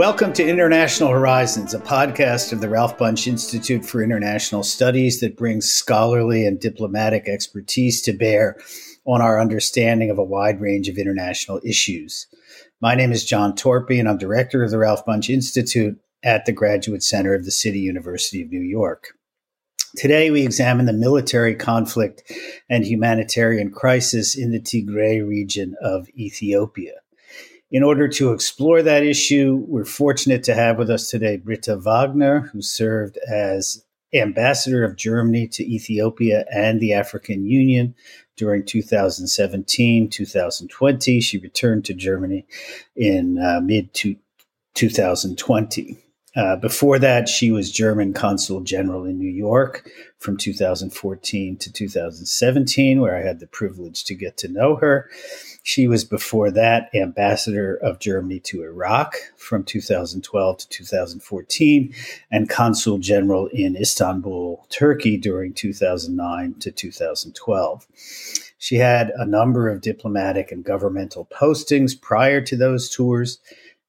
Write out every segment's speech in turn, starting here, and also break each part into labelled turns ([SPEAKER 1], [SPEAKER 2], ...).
[SPEAKER 1] Welcome to International Horizons, a podcast of the Ralph Bunche Institute for International Studies that brings scholarly and diplomatic expertise to bear on our understanding of a wide range of international issues. My name is John Torpey, and I'm director of the Ralph Bunche Institute at the Graduate Center of the City University of New York. Today, we examine the military conflict and humanitarian crisis in the Tigray region of Ethiopia. In order to explore that issue, we're fortunate to have with us today Britta Wagner, who served as ambassador of Germany to Ethiopia and the African Union during 2017 2020. She returned to Germany in uh, mid 2020. Uh, before that, she was German consul general in New York from 2014 to 2017, where I had the privilege to get to know her. She was before that ambassador of Germany to Iraq from 2012 to 2014 and consul general in Istanbul, Turkey during 2009 to 2012. She had a number of diplomatic and governmental postings prior to those tours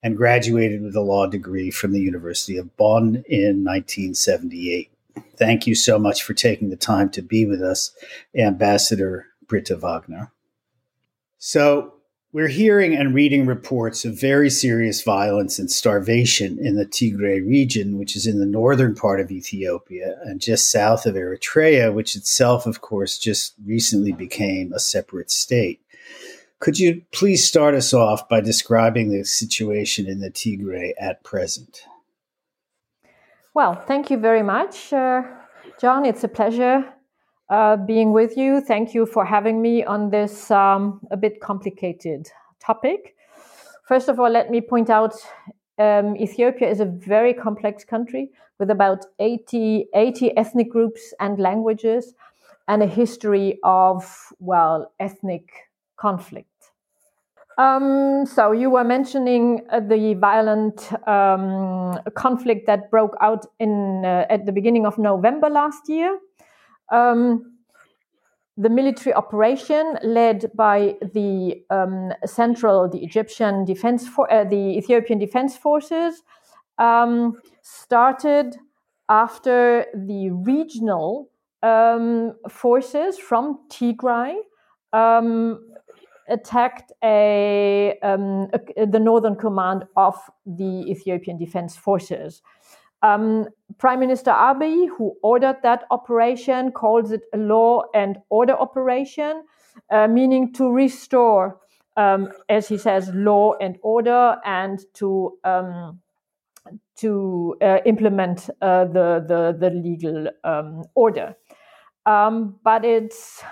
[SPEAKER 1] and graduated with a law degree from the University of Bonn in 1978. Thank you so much for taking the time to be with us, Ambassador Britta Wagner. So, we're hearing and reading reports of very serious violence and starvation in the Tigray region, which is in the northern part of Ethiopia and just south of Eritrea, which itself, of course, just recently became a separate state. Could you please start us off by describing the situation in the Tigray at present?
[SPEAKER 2] Well, thank you very much, uh, John. It's a pleasure uh, being with you. Thank you for having me on this um, a bit complicated topic. First of all, let me point out um, Ethiopia is a very complex country with about 80, 80 ethnic groups and languages and a history of, well, ethnic conflict. Um, so you were mentioning uh, the violent um, conflict that broke out in uh, at the beginning of November last year. Um, the military operation led by the um, central, the Egyptian defense, for, uh, the Ethiopian defense forces, um, started after the regional um, forces from Tigray um, attacked a, um, a, the northern command of the Ethiopian defense forces. Um, Prime Minister Abiy, who ordered that operation, calls it a law and order operation, uh, meaning to restore, um, as he says, law and order and to um, to uh, implement uh, the, the, the legal um, order. Um, but it's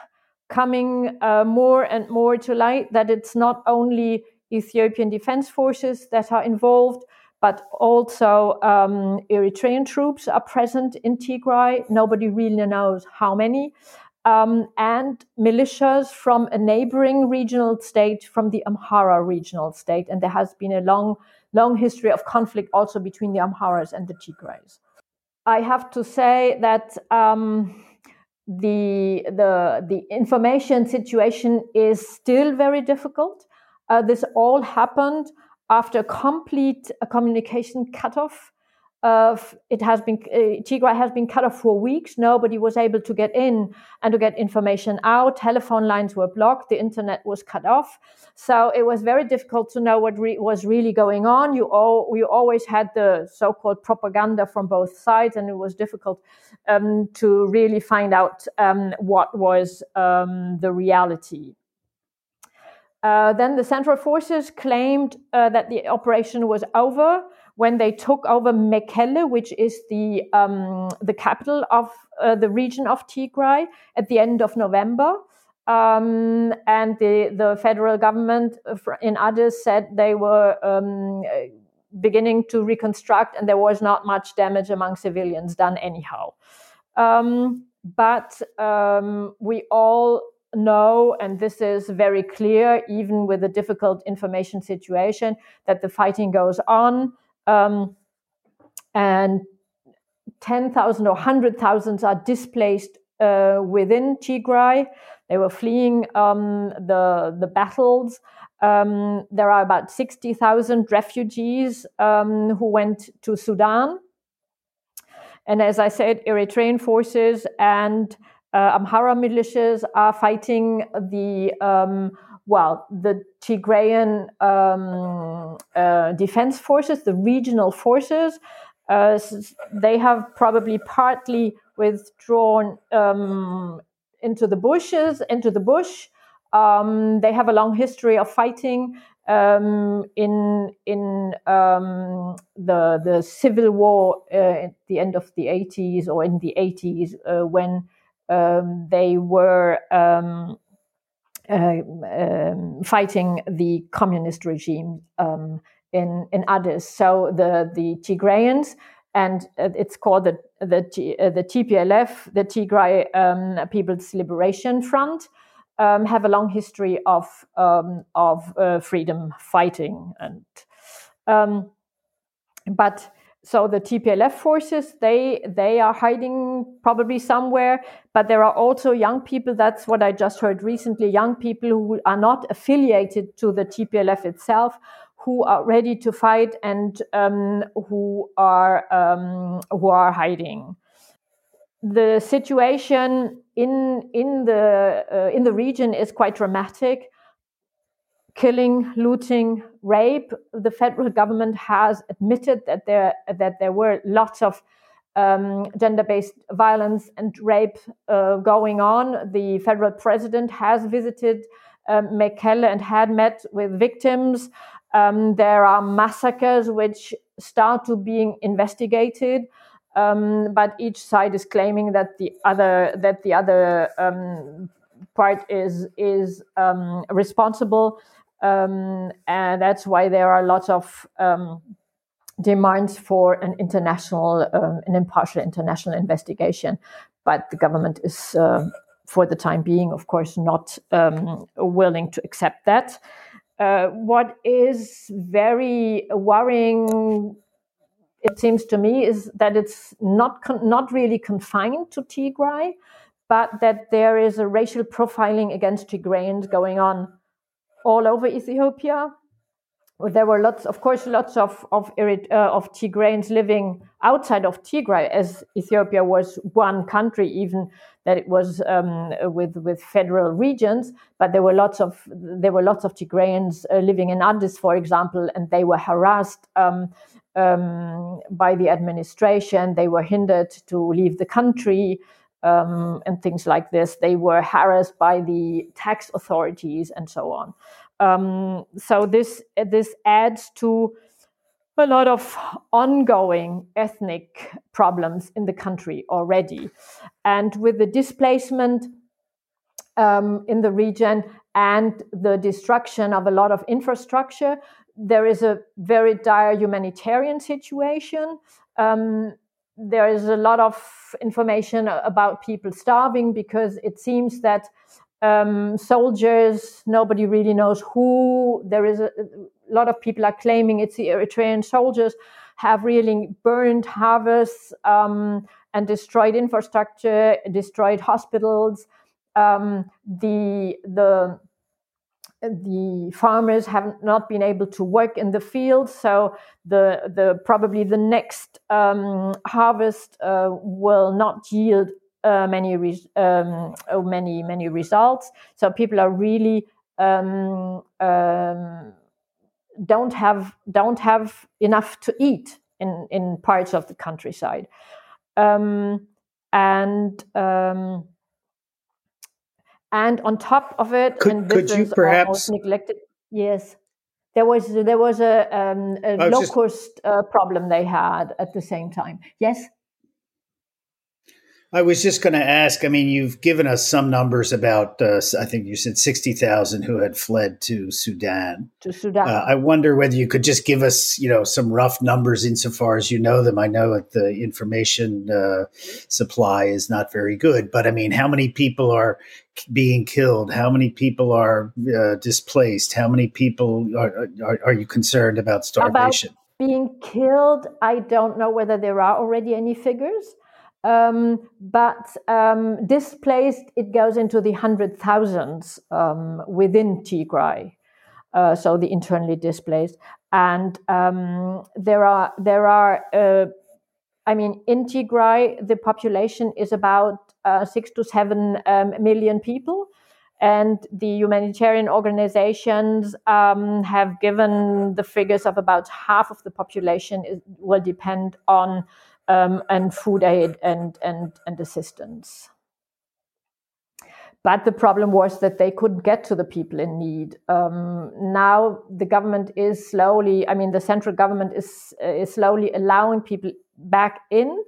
[SPEAKER 2] coming uh, more and more to light that it's not only Ethiopian defense forces that are involved, but also um, Eritrean troops are present in Tigray. Nobody really knows how many. Um, and militias from a neighboring regional state, from the Amhara regional state. And there has been a long, long history of conflict also between the Amharas and the Tigrays. I have to say that um, the, the, the information situation is still very difficult. Uh, this all happened after complete communication cutoff. It has been uh, Tigray has been cut off for weeks. Nobody was able to get in and to get information out. Telephone lines were blocked. The internet was cut off. So it was very difficult to know what re- was really going on. You all you always had the so-called propaganda from both sides, and it was difficult um, to really find out um, what was um, the reality. Uh, then the Central Forces claimed uh, that the operation was over when they took over Mekelle, which is the um, the capital of uh, the region of Tigray, at the end of November. Um, and the, the federal government in Addis said they were um, beginning to reconstruct, and there was not much damage among civilians done anyhow. Um, but um, we all know, and this is very clear, even with a difficult information situation, that the fighting goes on. Um, and 10,000 or 100,000 are displaced uh, within Tigray. They were fleeing um, the, the battles. Um, there are about 60,000 refugees um, who went to Sudan. And as I said, Eritrean forces and uh, Amhara militias are fighting the, um, well, the Tigrayan um, uh, defense forces, the regional forces. Uh, they have probably partly withdrawn um, into the bushes, into the bush. Um, they have a long history of fighting um, in in um, the the civil war uh, at the end of the 80s or in the 80s uh, when um, they were um, uh, um, fighting the communist regime in in Addis. So the the Tigrayans and it's called the the, uh, the TPLF, the Tigray um, People's Liberation Front, um, have a long history of um, of uh, freedom fighting, and um, but so the TPLF forces they they are hiding probably somewhere, but there are also young people. That's what I just heard recently. Young people who are not affiliated to the TPLF itself, who are ready to fight and um, who are um, who are hiding. The situation in in the uh, in the region is quite dramatic. Killing, looting, rape. The federal government has admitted that there that there were lots of um, gender-based violence and rape uh, going on. The federal president has visited um, Mekelle and had met with victims. Um, there are massacres which start to being investigated, um, but each side is claiming that the other that the other um, part is is um, responsible, um, and that's why there are lots of um, demands for an international, an impartial international investigation. But the government is, uh, for the time being, of course, not willing to accept that. Uh, what is very worrying, it seems to me, is that it's not con- not really confined to Tigray, but that there is a racial profiling against Tigrayans going on all over Ethiopia. There were lots, of course, lots of of, uh, of Tigrayans living outside of Tigray, as Ethiopia was one country, even that it was um, with with federal regions. But there were lots of there were lots of Tigrayans uh, living in Addis, for example, and they were harassed um, um, by the administration. They were hindered to leave the country. Um, and things like this. They were harassed by the tax authorities and so on. Um, so this this adds to a lot of ongoing ethnic problems in the country already. And with the displacement um, in the region and the destruction of a lot of infrastructure, there is a very dire humanitarian situation. Um, there is a lot of information about people starving because it seems that um, soldiers, nobody really knows who. There is a, a lot of people are claiming it's the Eritrean soldiers have really burned harvests um, and destroyed infrastructure, destroyed hospitals. Um, the the the farmers have not been able to work in the fields, so the the probably the next um, harvest uh, will not yield uh, many um, oh, many many results. So people are really um, um, don't have don't have enough to eat in in parts of the countryside, um, and um, and on top of it,
[SPEAKER 1] could, and this could you perhaps
[SPEAKER 2] neglected? Yes, there was there was a, um, a locust just... uh, problem they had at the same time. Yes.
[SPEAKER 1] I was just going to ask. I mean, you've given us some numbers about. Uh, I think you said sixty thousand who had fled to Sudan.
[SPEAKER 2] To Sudan.
[SPEAKER 1] Uh, I wonder whether you could just give us, you know, some rough numbers insofar as you know them. I know that the information uh, supply is not very good, but I mean, how many people are being killed? How many people are uh, displaced? How many people are, are, are you concerned about starvation?
[SPEAKER 2] About being killed, I don't know whether there are already any figures. Um, but um, displaced, it goes into the hundred thousands um, within Tigray. Uh, so the internally displaced, and um, there are there are. Uh, I mean, in Tigray, the population is about uh, six to seven um, million people, and the humanitarian organizations um, have given the figures of about half of the population is, will depend on um, and food aid and, and, and assistance. But the problem was that they couldn't get to the people in need. Um, now the government is slowly, I mean, the central government is, uh, is slowly allowing people back in.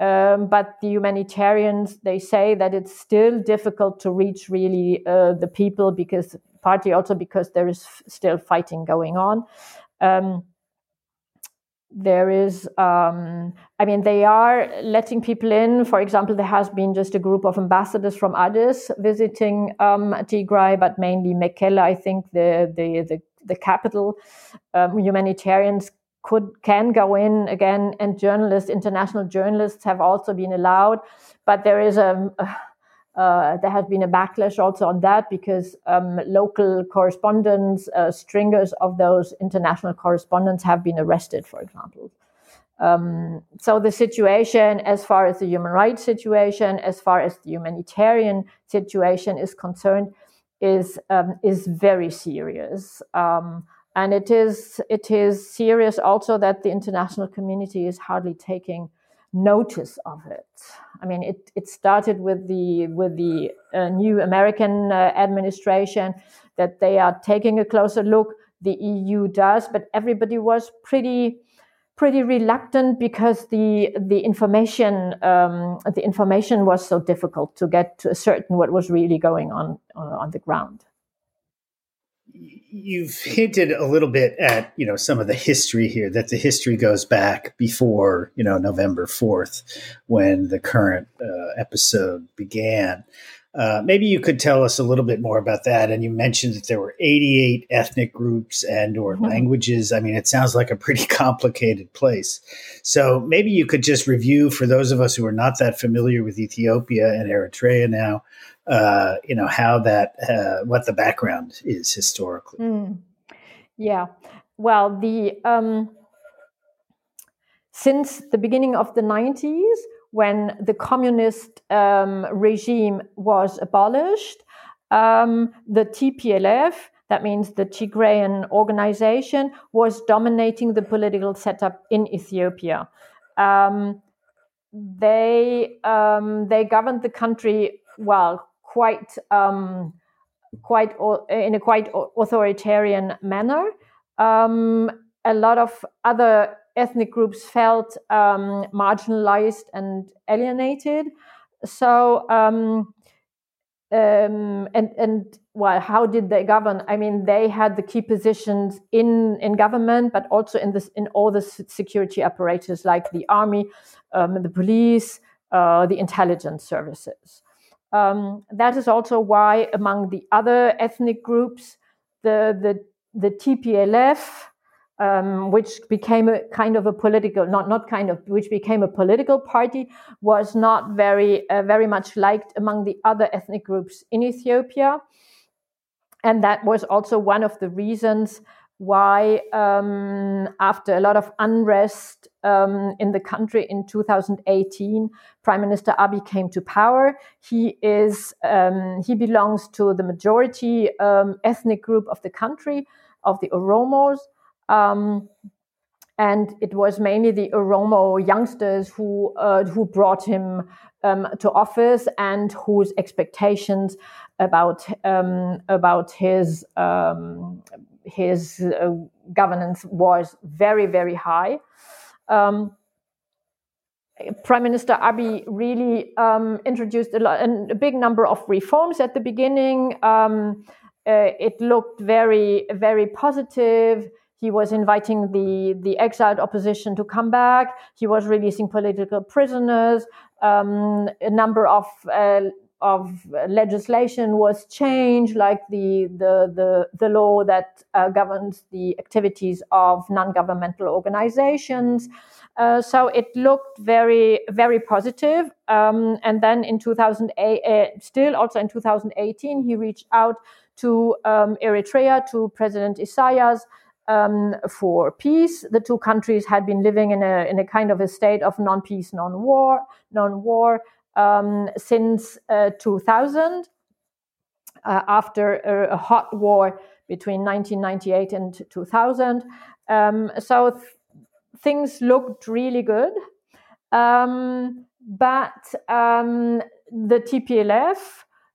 [SPEAKER 2] Um, but the humanitarians, they say that it's still difficult to reach really uh, the people because partly also because there is f- still fighting going on. Um, there is um, i mean they are letting people in. For example there has been just a group of ambassadors from addis visiting um, tigray but mainly mekelle i think the the the, the capital. Um, humanitarians could can go in again and journalists international journalists have also been allowed. But there is a, a uh, there has been a backlash also on that because um, local correspondents, uh, stringers of those international correspondents have been arrested, for example. Um, so the situation, as far as the human rights situation, as far as the humanitarian situation is concerned, is um, is very serious. Um, and it is it is serious also that the international community is hardly taking notice of it. I mean, it, it started with the with the uh, new American uh, administration that they are taking a closer look. The EU does, but everybody was pretty pretty reluctant because the the information um, the information was so difficult to get to ascertain what was really going on uh, on the ground
[SPEAKER 1] you've hinted a little bit at you know some of the history here that the history goes back before you know November fourth when the current uh, episode began. Uh, maybe you could tell us a little bit more about that. And you mentioned that there were 88 ethnic groups and or mm-hmm. languages. I mean, it sounds like a pretty complicated place. So maybe you could just review for those of us who are not that familiar with Ethiopia and Eritrea now, uh, you know, how that, uh, what the background is historically. Mm.
[SPEAKER 2] Yeah. Well, the, um, since the beginning of the 90s, when the communist um, regime was abolished, um, the TPLF, that means the Tigrayan organization, was dominating the political setup in Ethiopia. Um, they um, they governed the country well, quite um, quite in a quite authoritarian manner. Um, a lot of other ethnic groups felt um, marginalized and alienated. So, um, um, and and well, how did they govern? I mean, they had the key positions in in government, but also in this in all the security apparatus like the army, um, the police, uh, the intelligence services. Um, that is also why, among the other ethnic groups, the the the TPLF um, which became a kind of a political, not not kind of, which became a political party, was not very uh, very much liked among the other ethnic groups in Ethiopia, and that was also one of the reasons why, um, after a lot of unrest um, in the country in 2018, Prime Minister Abiy came to power. He is um, he belongs to the majority um, ethnic group of the country of the Oromos um, and it was mainly the Oromo youngsters who uh, who brought him um, to office and whose expectations about um, about his um, his uh, governance was very very high. Um, Prime Minister Abiy really um, introduced a, lot, a, big number of reforms at the beginning. Um, uh, it looked very, very positive. He was inviting the, the exiled opposition to come back. He was releasing political prisoners. Um, a number of uh, of legislation was changed, like the the the, the law that uh, governs the activities of non-governmental organizations. Uh, so it looked very very positive. Um, and then in 2008, uh, still also in 2018, he reached out to um, Eritrea to President Isaias. Um, for peace. The two countries had been living in a in a kind of a state of non-peace, non-war, non-war um, since uh, 2000, uh, after a, a, hot war between 1998 and 2000. Um, so th- things looked really good. Um, but um, the TPLF,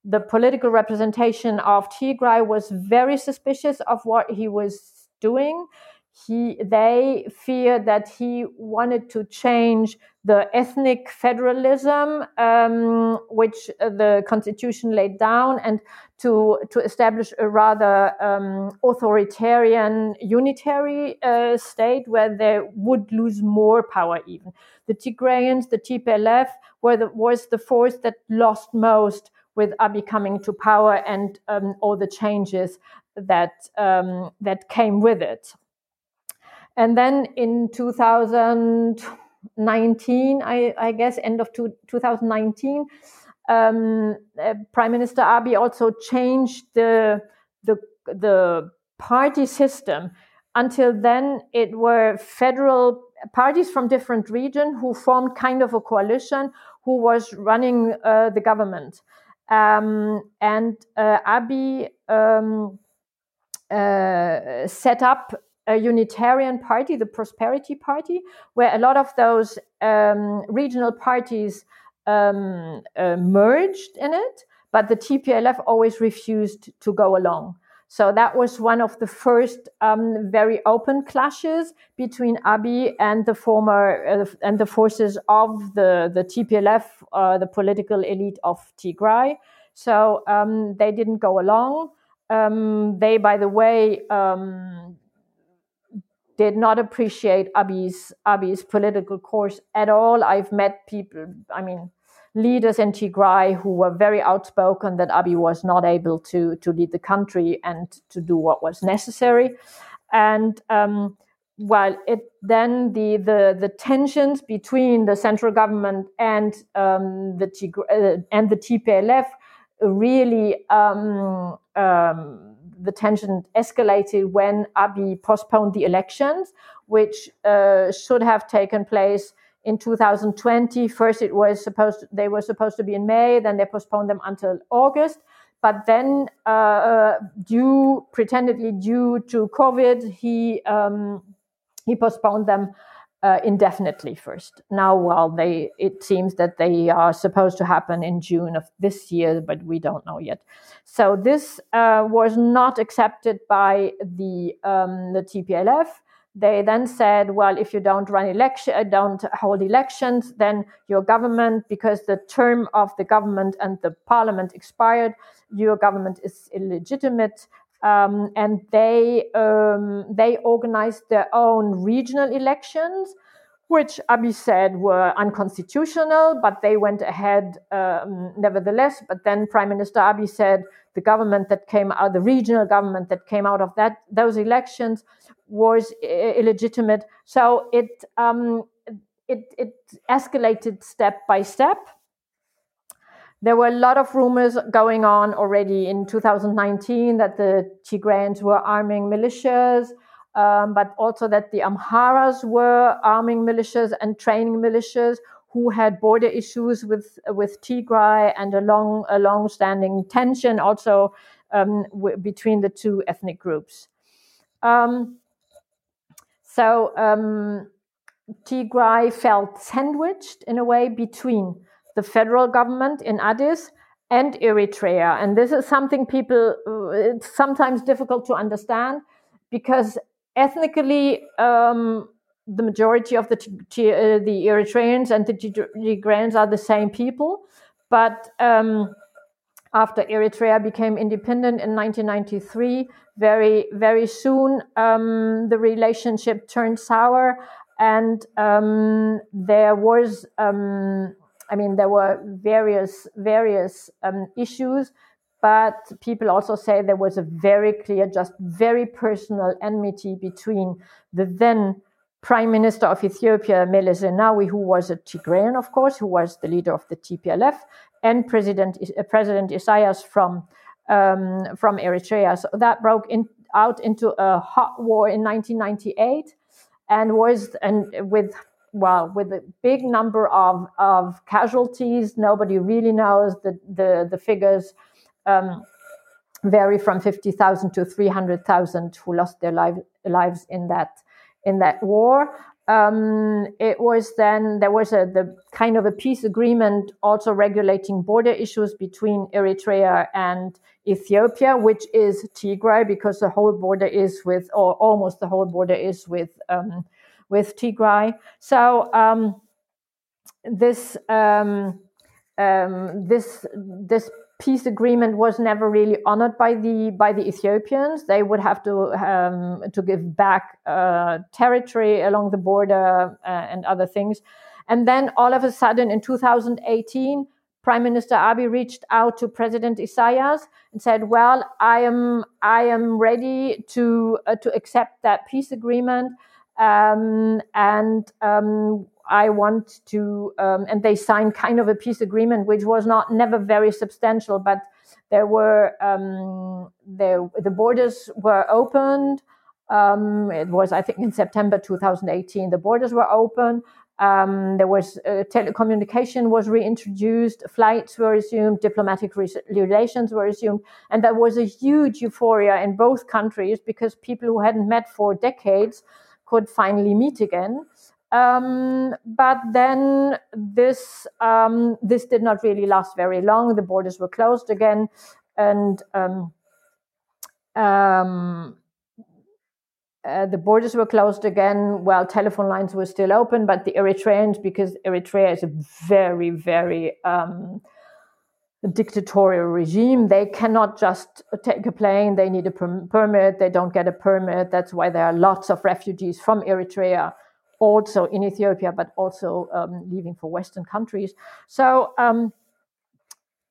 [SPEAKER 2] the political representation of Tigray, was very suspicious of what he was doing. He they feared that he wanted to change the ethnic federalism um, which the constitution laid down and to to establish a rather um, authoritarian unitary uh, state where they would lose more power even. The Tigrayans the TPLF were the, was the force that lost most with Abiy coming to power and um, all the changes that um, that came with it and then in 2019, I, I guess, end of two, 2019, um, uh, Prime Minister Abiy also changed the, the, the party system. Until then, it were federal parties from different regions who formed kind of a coalition who was running uh, the government. Um, and uh, Abiy um, uh, set up a Unitarian party, the Prosperity Party, where a lot of those um, regional parties um, uh, merged in it, but the TPLF always refused to go along. So that was one of the first um, very open clashes between Abiy and the former uh, and the forces of the the TPLF, uh, the political elite of Tigray. So um, they didn't go along. Um, they, by the way, um, did not appreciate Abiy's Abiy's political course at all. I've met people, I mean, leaders in Tigray who were very outspoken that Abiy was not able to to lead the country and to do what was necessary. And um, while it then the, the the tensions between the central government and um, the Tigray, uh, and the TPLF really um, um the tension escalated when Abiy postponed the elections, which uh, should have taken place in 2020. First, it was supposed they were supposed to be in May, then they postponed them until August. But then, uh, uh due pretendedly due to COVID, he um, he postponed them uh, indefinitely first. Now, well, they it seems that they are supposed to happen in June of this year, but we don't know yet. So this uh, was not accepted by the um, the TPLF. They then said, well, if you don't run election, uh, don't hold elections, then your government, because the term of the government and the parliament expired, your government is illegitimate. Um, and they um, they organized their own regional elections, which Abiy said were unconstitutional, but they went ahead um, nevertheless. But then Prime Minister Abiy said the government that came out, the regional government that came out of that those elections, was illegitimate. So it um, it, it escalated step by step there were a lot of rumors going on already in 2019 that the Tigrayans were arming militias, um, but also that the Amharas were arming militias and training militias who had border issues with with Tigray and a long a long standing tension also um, w- between the two ethnic groups. Um, so um, Tigray felt sandwiched in a way between the federal government in Addis and Eritrea. And this is something people, uh, it's sometimes difficult to understand because ethnically, um, the majority of the uh, the Eritreans and the Tigrayans are the same people, but um, after Eritrea became independent in 1993, very very soon um, the relationship turned sour, and um, there was um, I mean there were various various um, issues but people also say there was a very clear, just very personal enmity between the then Prime Minister of Ethiopia, Meles Zenawi, who was a Tigrayan, of course, who was the leader of the TPLF, and President uh, President Isaias from um, from Eritrea. So that broke in, out into a hot war in 1998, and was and with well with a big number of of casualties. Nobody really knows the the, the figures um, vary from 50,000 to 300,000 who lost their life, lives in that in that war. Um, it was then there was a the kind of a peace agreement also regulating border issues between Eritrea and Ethiopia, which is Tigray, because the whole border is with, or almost the whole border is with um, with Tigray. So um, this um, um, this this peace agreement was never really honored by the by the Ethiopians. They would have to um, to give back uh, territory along the border uh, and other things. And then all of a sudden, in 2018, Prime Minister Abiy reached out to President Isaias and said, "Well, I am I am ready to uh, to accept that peace agreement." Um, and um, I want to, um, and they signed kind of a peace agreement, which was not never very substantial, but there were um, there, the borders were opened. Um, it was, I think, in September 2018. The borders were open. Um, there was uh, telecommunication was reintroduced, flights were resumed, diplomatic re- relations were resumed, and there was a huge euphoria in both countries because people who hadn't met for decades could finally meet again. Um, but then this um, this did not really last very long. The borders were closed again, and um, um uh, the borders were closed again. While telephone lines were still open, but the Eritreans, because Eritrea is a very very um, dictatorial regime. They cannot just take a plane. They need a per- permit. They don't get a permit. That's why there are lots of refugees from Eritrea also in Ethiopia, but also um, leaving for Western countries. So um,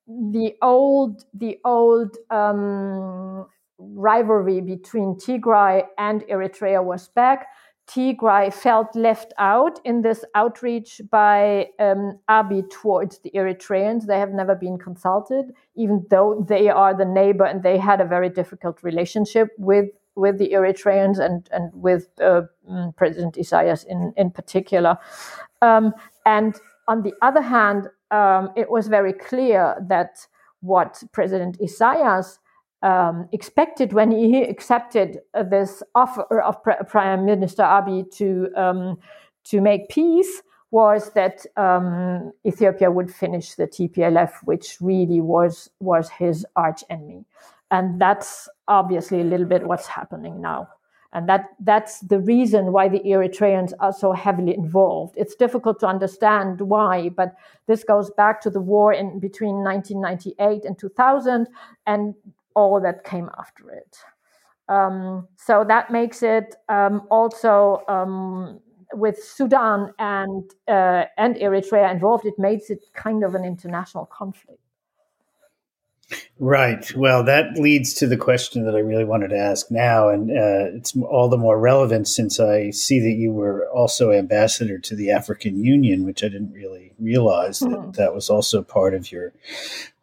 [SPEAKER 2] the old the old um, rivalry between Tigray and Eritrea was back. Tigray felt left out in this outreach by um, Abiy towards the Eritreans. They have never been consulted, even though they are the neighbor and they had a very difficult relationship with with the Eritreans and and with uh, mm, President Isaias in in particular. Um, and on the other hand, um, it was very clear that what President Isaias um, expected when he accepted this offer of Prime Minister Abiy to um, to make peace was that um, Ethiopia would finish the TPLF, which really was was his arch enemy. And that's obviously a little bit what's happening now. And that, that's the reason why the Eritreans are so heavily involved. It's difficult to understand why, but this goes back to the war in between 1998 and 2000 and all that came after it. Um, so that makes it um, also um, with Sudan and uh, and Eritrea involved, it makes it kind of an international conflict.
[SPEAKER 1] Right. Well, that leads to the question that I really wanted to ask now, and uh, it's all the more relevant since I see that you were also ambassador to the African Union, which I didn't really realize that mm-hmm. that was also part of your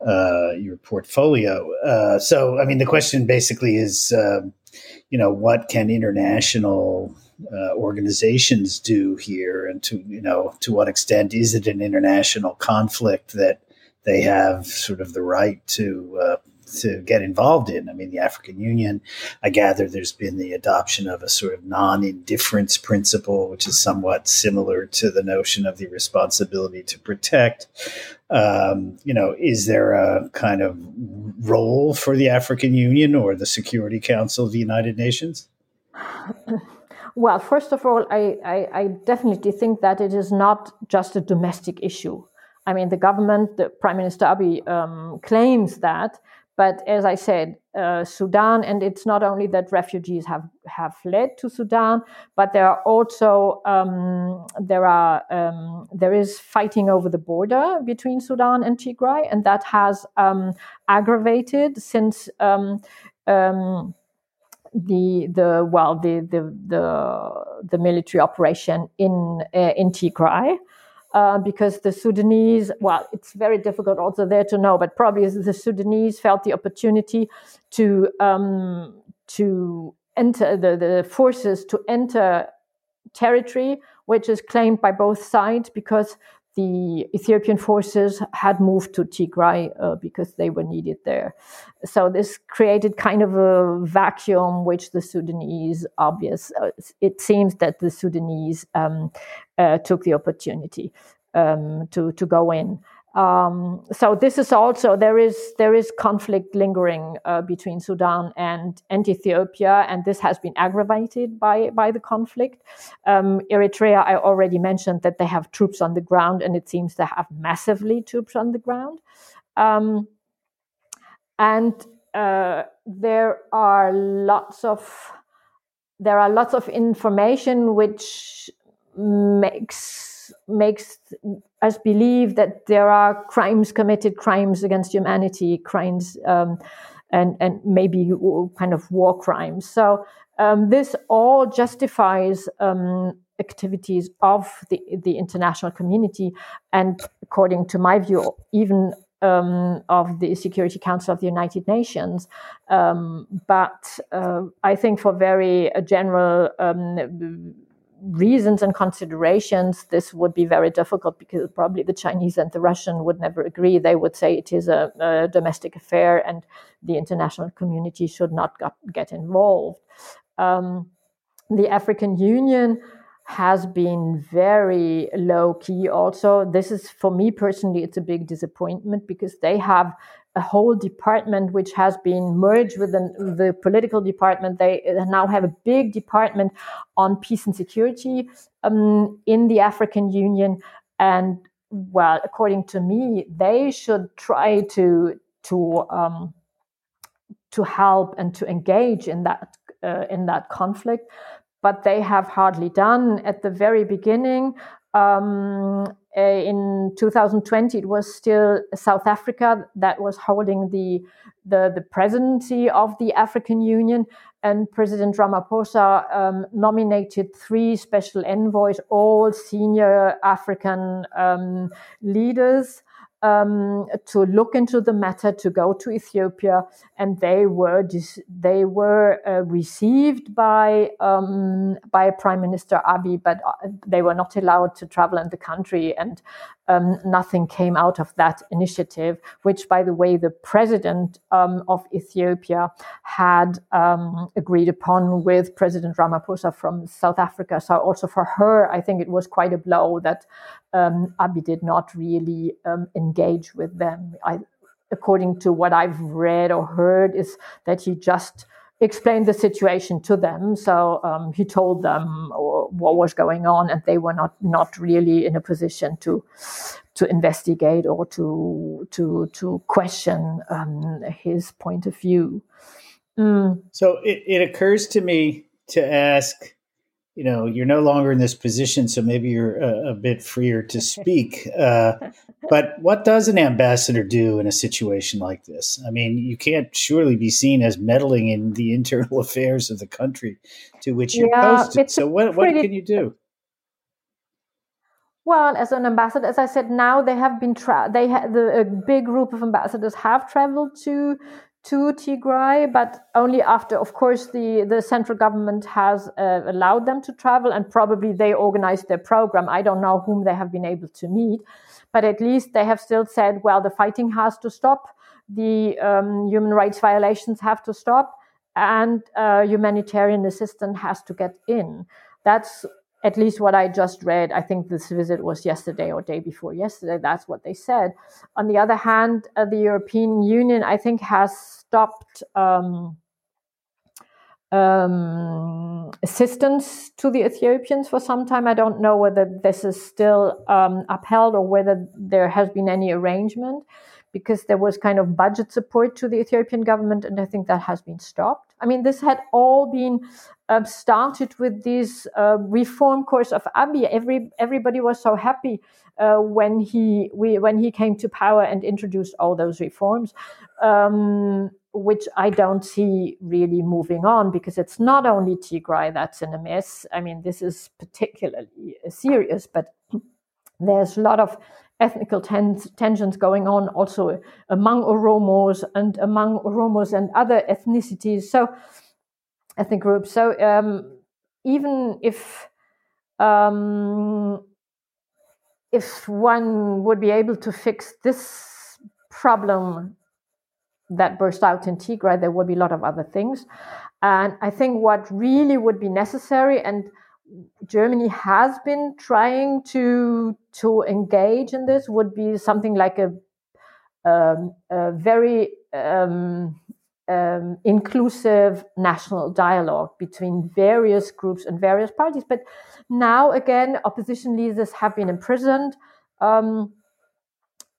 [SPEAKER 1] uh, your portfolio. Uh, so, I mean, the question basically is, um, you know, what can international uh, organizations do here, and to you know, to what extent is it an international conflict that they have sort of the right to uh, to get involved in. I mean, the African Union, I gather there's been the adoption of a sort of non indifference principle, which is somewhat similar to the notion of the responsibility to protect. Um, you know, is there a kind of role for the African Union or the Security Council of the United Nations?
[SPEAKER 2] well, first of all, I, I, I, definitely think that it is not just a domestic issue. I mean, the government, the Prime Minister Abiy um, claims that, but as I said, uh, Sudan, and it's not only that refugees have, have fled to Sudan, but there are also um, there are um, there is fighting over the border between Sudan and Tigray, and that has um, aggravated since um, um, the the well the the the, the military operation in uh, in Tigray uh, because the Sudanese, well, it's very difficult also there to know, but probably the Sudanese felt the opportunity to um, to enter the, the forces to enter territory which is claimed by both sides because the Ethiopian forces had moved to Tigray uh, because they were needed there. So this created kind of a vacuum, which the Sudanese, obvious, uh, it seems that the Sudanese um, uh, took the opportunity um, to to go in. Um, so this is also there is there is conflict lingering uh, between Sudan and, and Ethiopia, and this has been aggravated by by the conflict. Um, Eritrea, I already mentioned that they have troops on the ground, and it seems they have massively troops on the ground. Um, and uh, there are lots of there are lots of information which makes makes us believe that there are crimes committed, crimes against humanity, crimes, um, and and maybe kind of war crimes. So um, this all justifies um, activities of the the international community, and according to my view, even um, of the Security Council of the United Nations. Um, but uh, I think for very uh, general um, reasons and considerations, this would be very difficult because probably the Chinese and the Russian would never agree. They would say it is a, a domestic affair and the international community should not got, get involved. Um, the African Union has been very low key also this is for me personally it's a big disappointment because they have a whole department which has been merged with the, political department. They now have a big department on peace and security um, in the African Union. And well, according to me, they should try to to um, to help and to engage in that uh, in that conflict. But they have hardly done. At the very beginning, um, uh, in 2020, it was still South Africa that was holding the, the, the presidency of the African Union, and President Ramaphosa um, nominated three special envoys, all senior African um, leaders um, to look into the matter, to go to Ethiopia, and they were dis- they were uh, received by um, by Prime Minister Abiy, but uh, they were not allowed to travel in the country, and um, nothing came out of that initiative. Which, by the way, the president um, of Ethiopia had um, agreed upon with President Ramaphosa from South Africa. So, also for her, I think it was quite a blow that um, Abiy did not really um, engage with them. I, according to what I've read or heard, is that he just explained the situation to them. So um, he told them what was going on, and they were not not really in a position to to investigate or to to to question um, his point of view.
[SPEAKER 1] Mm. So it, it occurs to me to ask you know you're no longer in this position so maybe you're a, a bit freer to speak uh, but what does an ambassador do in a situation like this? I mean you can't surely be seen as meddling in the internal affairs of the country to which you're yeah, posted. so what, pretty, what can you do?
[SPEAKER 2] Well, as an ambassador, as I said, now they have been tra- they ha- the a big group of ambassadors have traveled to to Tigray, but only after, of course, the, the central government has uh, allowed them to travel and probably they organized their program. I don't know whom they have been able to meet, but at least they have still said, well, the fighting has to stop, the um, human rights violations have to stop, and uh, humanitarian assistance has to get in. That's at least what I just read, I think this visit was yesterday or day before yesterday. That's what they said. On the other hand, uh, the European Union, I think, has stopped um, um, assistance to the Ethiopians for some time. I don't know whether this is still um, upheld or whether there has been any arrangement because there was kind of budget support to the Ethiopian government, and I think that has been stopped. I mean, this had all been uh, started with this uh, reform course of Abiy. Every everybody was so happy uh, when he we, when he came to power and introduced all those reforms. Um, which I don't see really moving on because it's not only Tigray that's in a mess. I mean, this is particularly serious, but there's a lot of ethnical tens- tensions going on also among Oromos and among Oromos and other ethnicities, so ethnic groups. So um, even if um, if one would be able to fix this problem that burst out in Tigray, there will be a lot of other things. And I think what really would be necessary, and Germany has been trying to to engage in this, would be something like a, um, a very um, um, inclusive national dialogue between various groups and various parties. But now again, opposition leaders have been imprisoned. Um,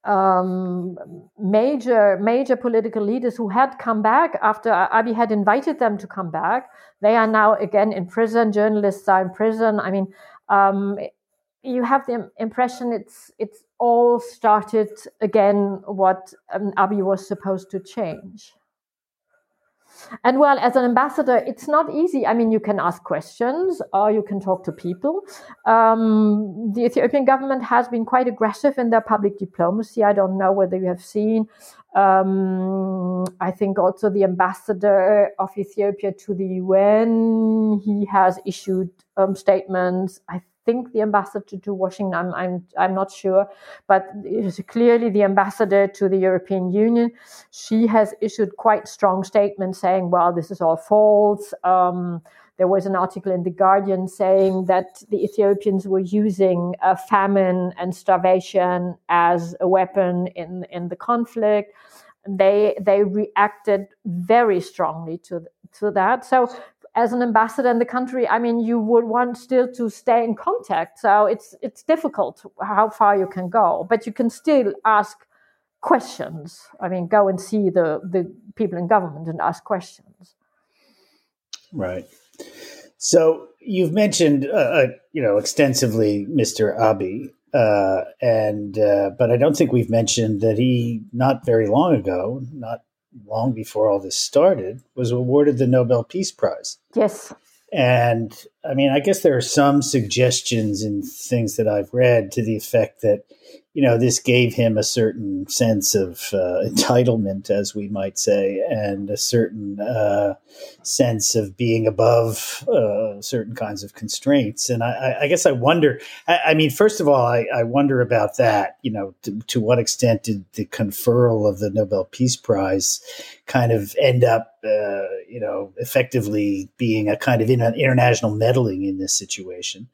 [SPEAKER 2] um, major major political leaders who had come back after Abiy had invited them to come back. They are now again in prison. Journalists are in prison. I mean, um, you have the impression it's it's all started again. What um, Abiy was supposed to change. And well, as an ambassador, it's not easy. I mean, you can ask questions or you can talk to people. Um, the Ethiopian government has been quite aggressive in their public diplomacy. I don't know whether you have seen. Um, I think also the ambassador of Ethiopia to the UN, he has issued um, statements. I think the ambassador to Washington, I'm, I'm, I'm not sure, but clearly the ambassador to the European Union, she has issued quite strong statements saying, well, this is all false. Um, there was an article in The Guardian saying that the Ethiopians were using uh, famine and starvation as a weapon in, in the conflict. They, they reacted very strongly to, to that. So as an ambassador in the country, I mean, you would want still to stay in contact. So it's it's difficult how far you can go, but you can still ask questions. I mean, go and see the the people in government and ask questions.
[SPEAKER 1] Right. So you've mentioned, uh, uh you know, extensively Mr. Abiy, uh, and uh, but I don't think we've mentioned that he not very long ago, not long before all this started, was awarded the Nobel Peace Prize.
[SPEAKER 2] Yes.
[SPEAKER 1] And I mean, I guess there are some suggestions in things that I've read to the effect that you know, this gave him a certain sense of uh, entitlement, as we might say, and a certain uh, sense of being above uh, certain kinds of constraints. And I, I guess I wonder. I, I, mean, first of all, I, I wonder about that. You know, to, to, what extent did the conferral of the Nobel Peace Prize kind of end up, uh, you know, effectively being a kind of international meddling in this situation?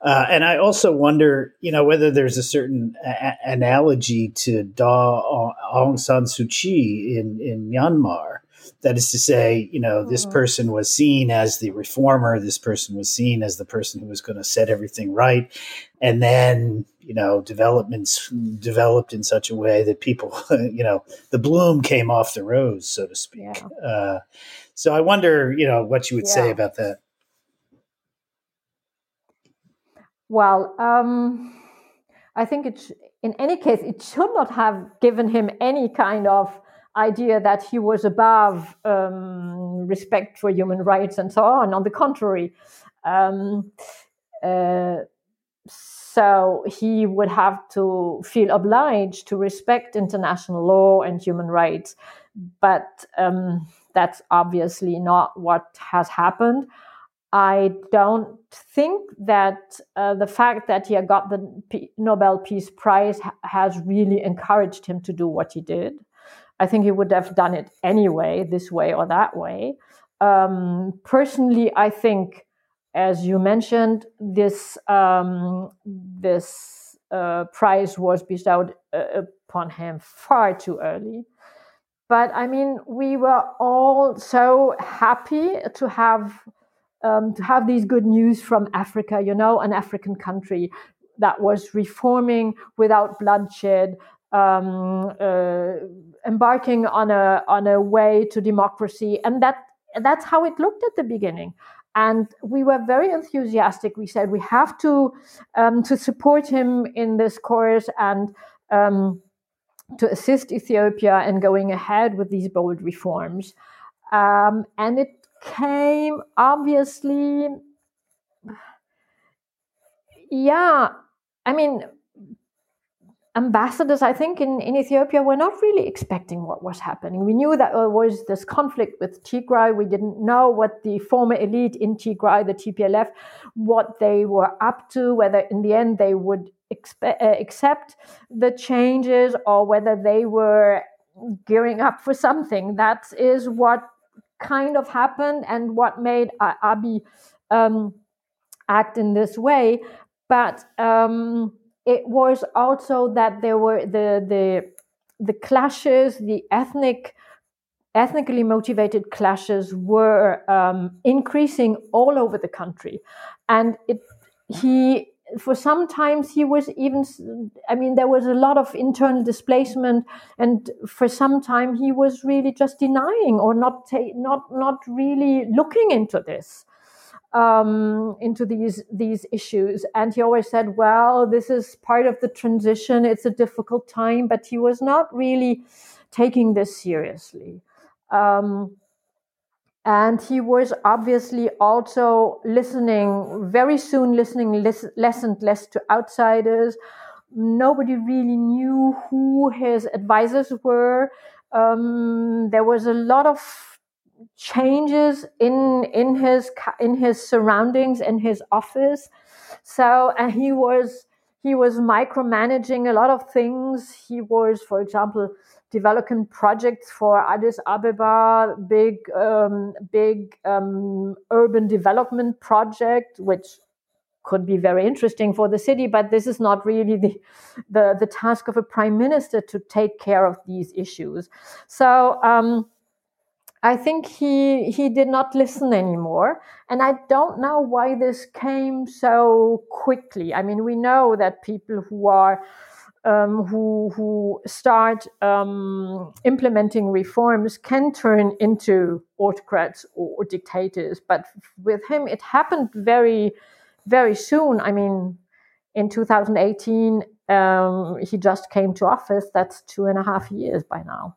[SPEAKER 1] Uh, and I also wonder, you know, whether there's a certain a- analogy to Daw Aung San Suu Kyi in, in Myanmar. That is to say, you know, this hmm. person was seen as the reformer. This person was seen as the person who was going to set everything right. And then, you know, developments developed in such a way that people, you know, the bloom came off the rose, so to speak. Yeah. Uh, so I wonder, you know, what you would yeah. say about that.
[SPEAKER 2] Well, um, I think it's in any case, it should not have given him any kind of idea that he was above um, respect for human rights and so on. On the contrary, um, uh, so he would have to feel obliged to respect international law and human rights. But um, that's obviously not what has happened. I don't think that uh, the fact that he got the P- Nobel Peace Prize ha- has really encouraged him to do what he did. I think he would have done it anyway, this way or that way. Um, personally, I think, as you mentioned, this um, this uh, prize was bestowed uh, upon him far too early. but I mean, we were all so happy to have um, to have these good news from Africa. You know, an African country that was reforming without bloodshed, um, uh, embarking on a on a way to democracy, and that that's how it looked at the beginning. And we were very enthusiastic. We said we have to um, to support him in this course and um, to assist Ethiopia in going ahead with these bold reforms. Um, and it came obviously, yeah, I mean, ambassadors, I think, in, in Ethiopia were not really expecting what was happening. We knew that there was this conflict with Tigray. We didn't know what the former elite in Tigray, the TPLF, what they were up to, whether in the end they would expe- uh, accept the changes or whether they were gearing up for something. That is what kind of happened and what made Abiy um, act in this way. But um, it was also that there were the the the clashes, the ethnic ethnically motivated clashes were um, increasing all over the country, and it he for some times he was even i mean there was a lot of internal displacement and for some time he was really just denying or not ta- not not really looking into this um, into these these issues. And he always said, "Well, this is part of the transition. It's a difficult time," but he was not really taking this seriously. Um, and he was obviously also listening very soon listening less, and less to outsiders nobody really knew who his advisors were um, there was a lot of changes in in his in his surroundings in his office. So and he was he was micromanaging a lot of things. He was for example developing projects for addis ababa big um, big um, urban development project which could be very interesting for the city but this is not really the, the the task of a prime minister to take care of these issues. So um, I think he he did not listen anymore, and I don't know why this came so quickly. I mean, we know that people who are um, who who start um, implementing reforms can turn into autocrats or, or, dictators, but with him it happened very very soon. I mean, in 2018 um, he just came to office. That's two and a half years by now.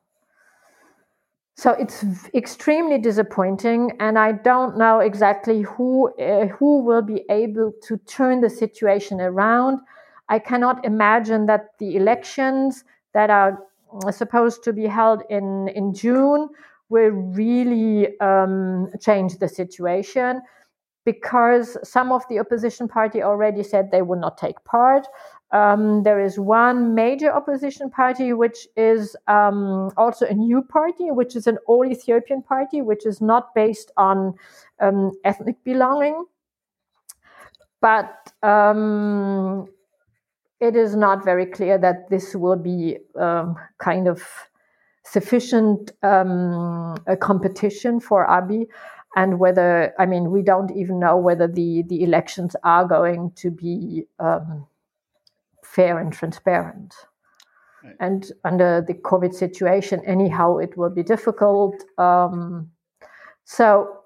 [SPEAKER 2] So it's extremely disappointing, and I don't know exactly who uh, who will be able to turn the situation around. I cannot imagine that the elections that are supposed to be held in in June will really um, change the situation because some of the opposition party already said they will not take part. Um, there is one major opposition party, which is um, also a new party, which is an all Ethiopian party, which is not based on um, ethnic belonging. But um, it is not very clear that this will be um, kind of sufficient um, competition for Abiy and whether I mean we don't even know whether the the elections are going to be fair and transparent. Right. And under the COVID situation, anyhow, it will be difficult. Um, so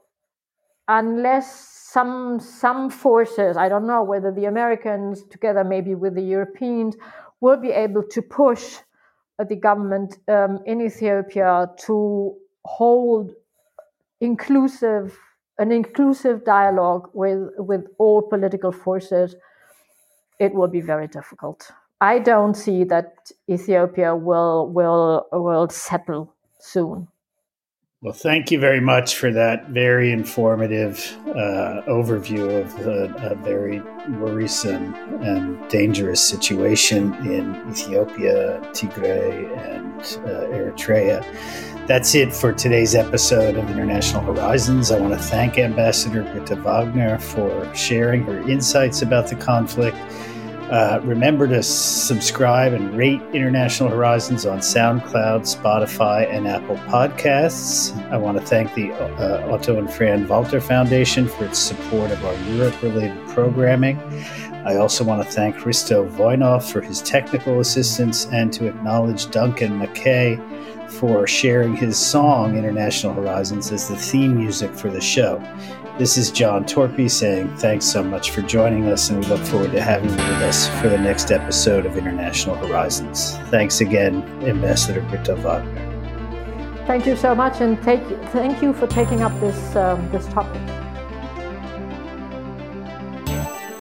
[SPEAKER 2] unless some some forces, I don't know whether the Americans, together maybe with the Europeans, will be able to push uh, the government um, in Ethiopia to hold inclusive an inclusive dialogue with with all political forces it will be very difficult. I don't see that Ethiopia will will will settle soon.
[SPEAKER 1] Well, thank you very much for that very informative uh, overview of a, a, very worrisome and dangerous situation in Ethiopia, Tigray, and uh, Eritrea. That's it for today's episode of International Horizons. I want to thank Ambassador Brita Wagener for sharing her insights about the conflict Uh, remember to subscribe and rate International Horizons on SoundCloud, Spotify, and Apple Podcasts. I want to thank the uh, Otto and Fran Walter Foundation for its support of our Europe related programming. I also want to thank Christo Voinov for his technical assistance and to acknowledge Duncan McKay for sharing his song International Horizons as the theme music for the show. This is John Torpey saying thanks so much for joining us, and we look forward to having you with us for the next episode of International Horizons. Thanks again, Ambassador Brita Wagener.
[SPEAKER 2] Thank you so much, and take, thank you for taking up this, um, this topic.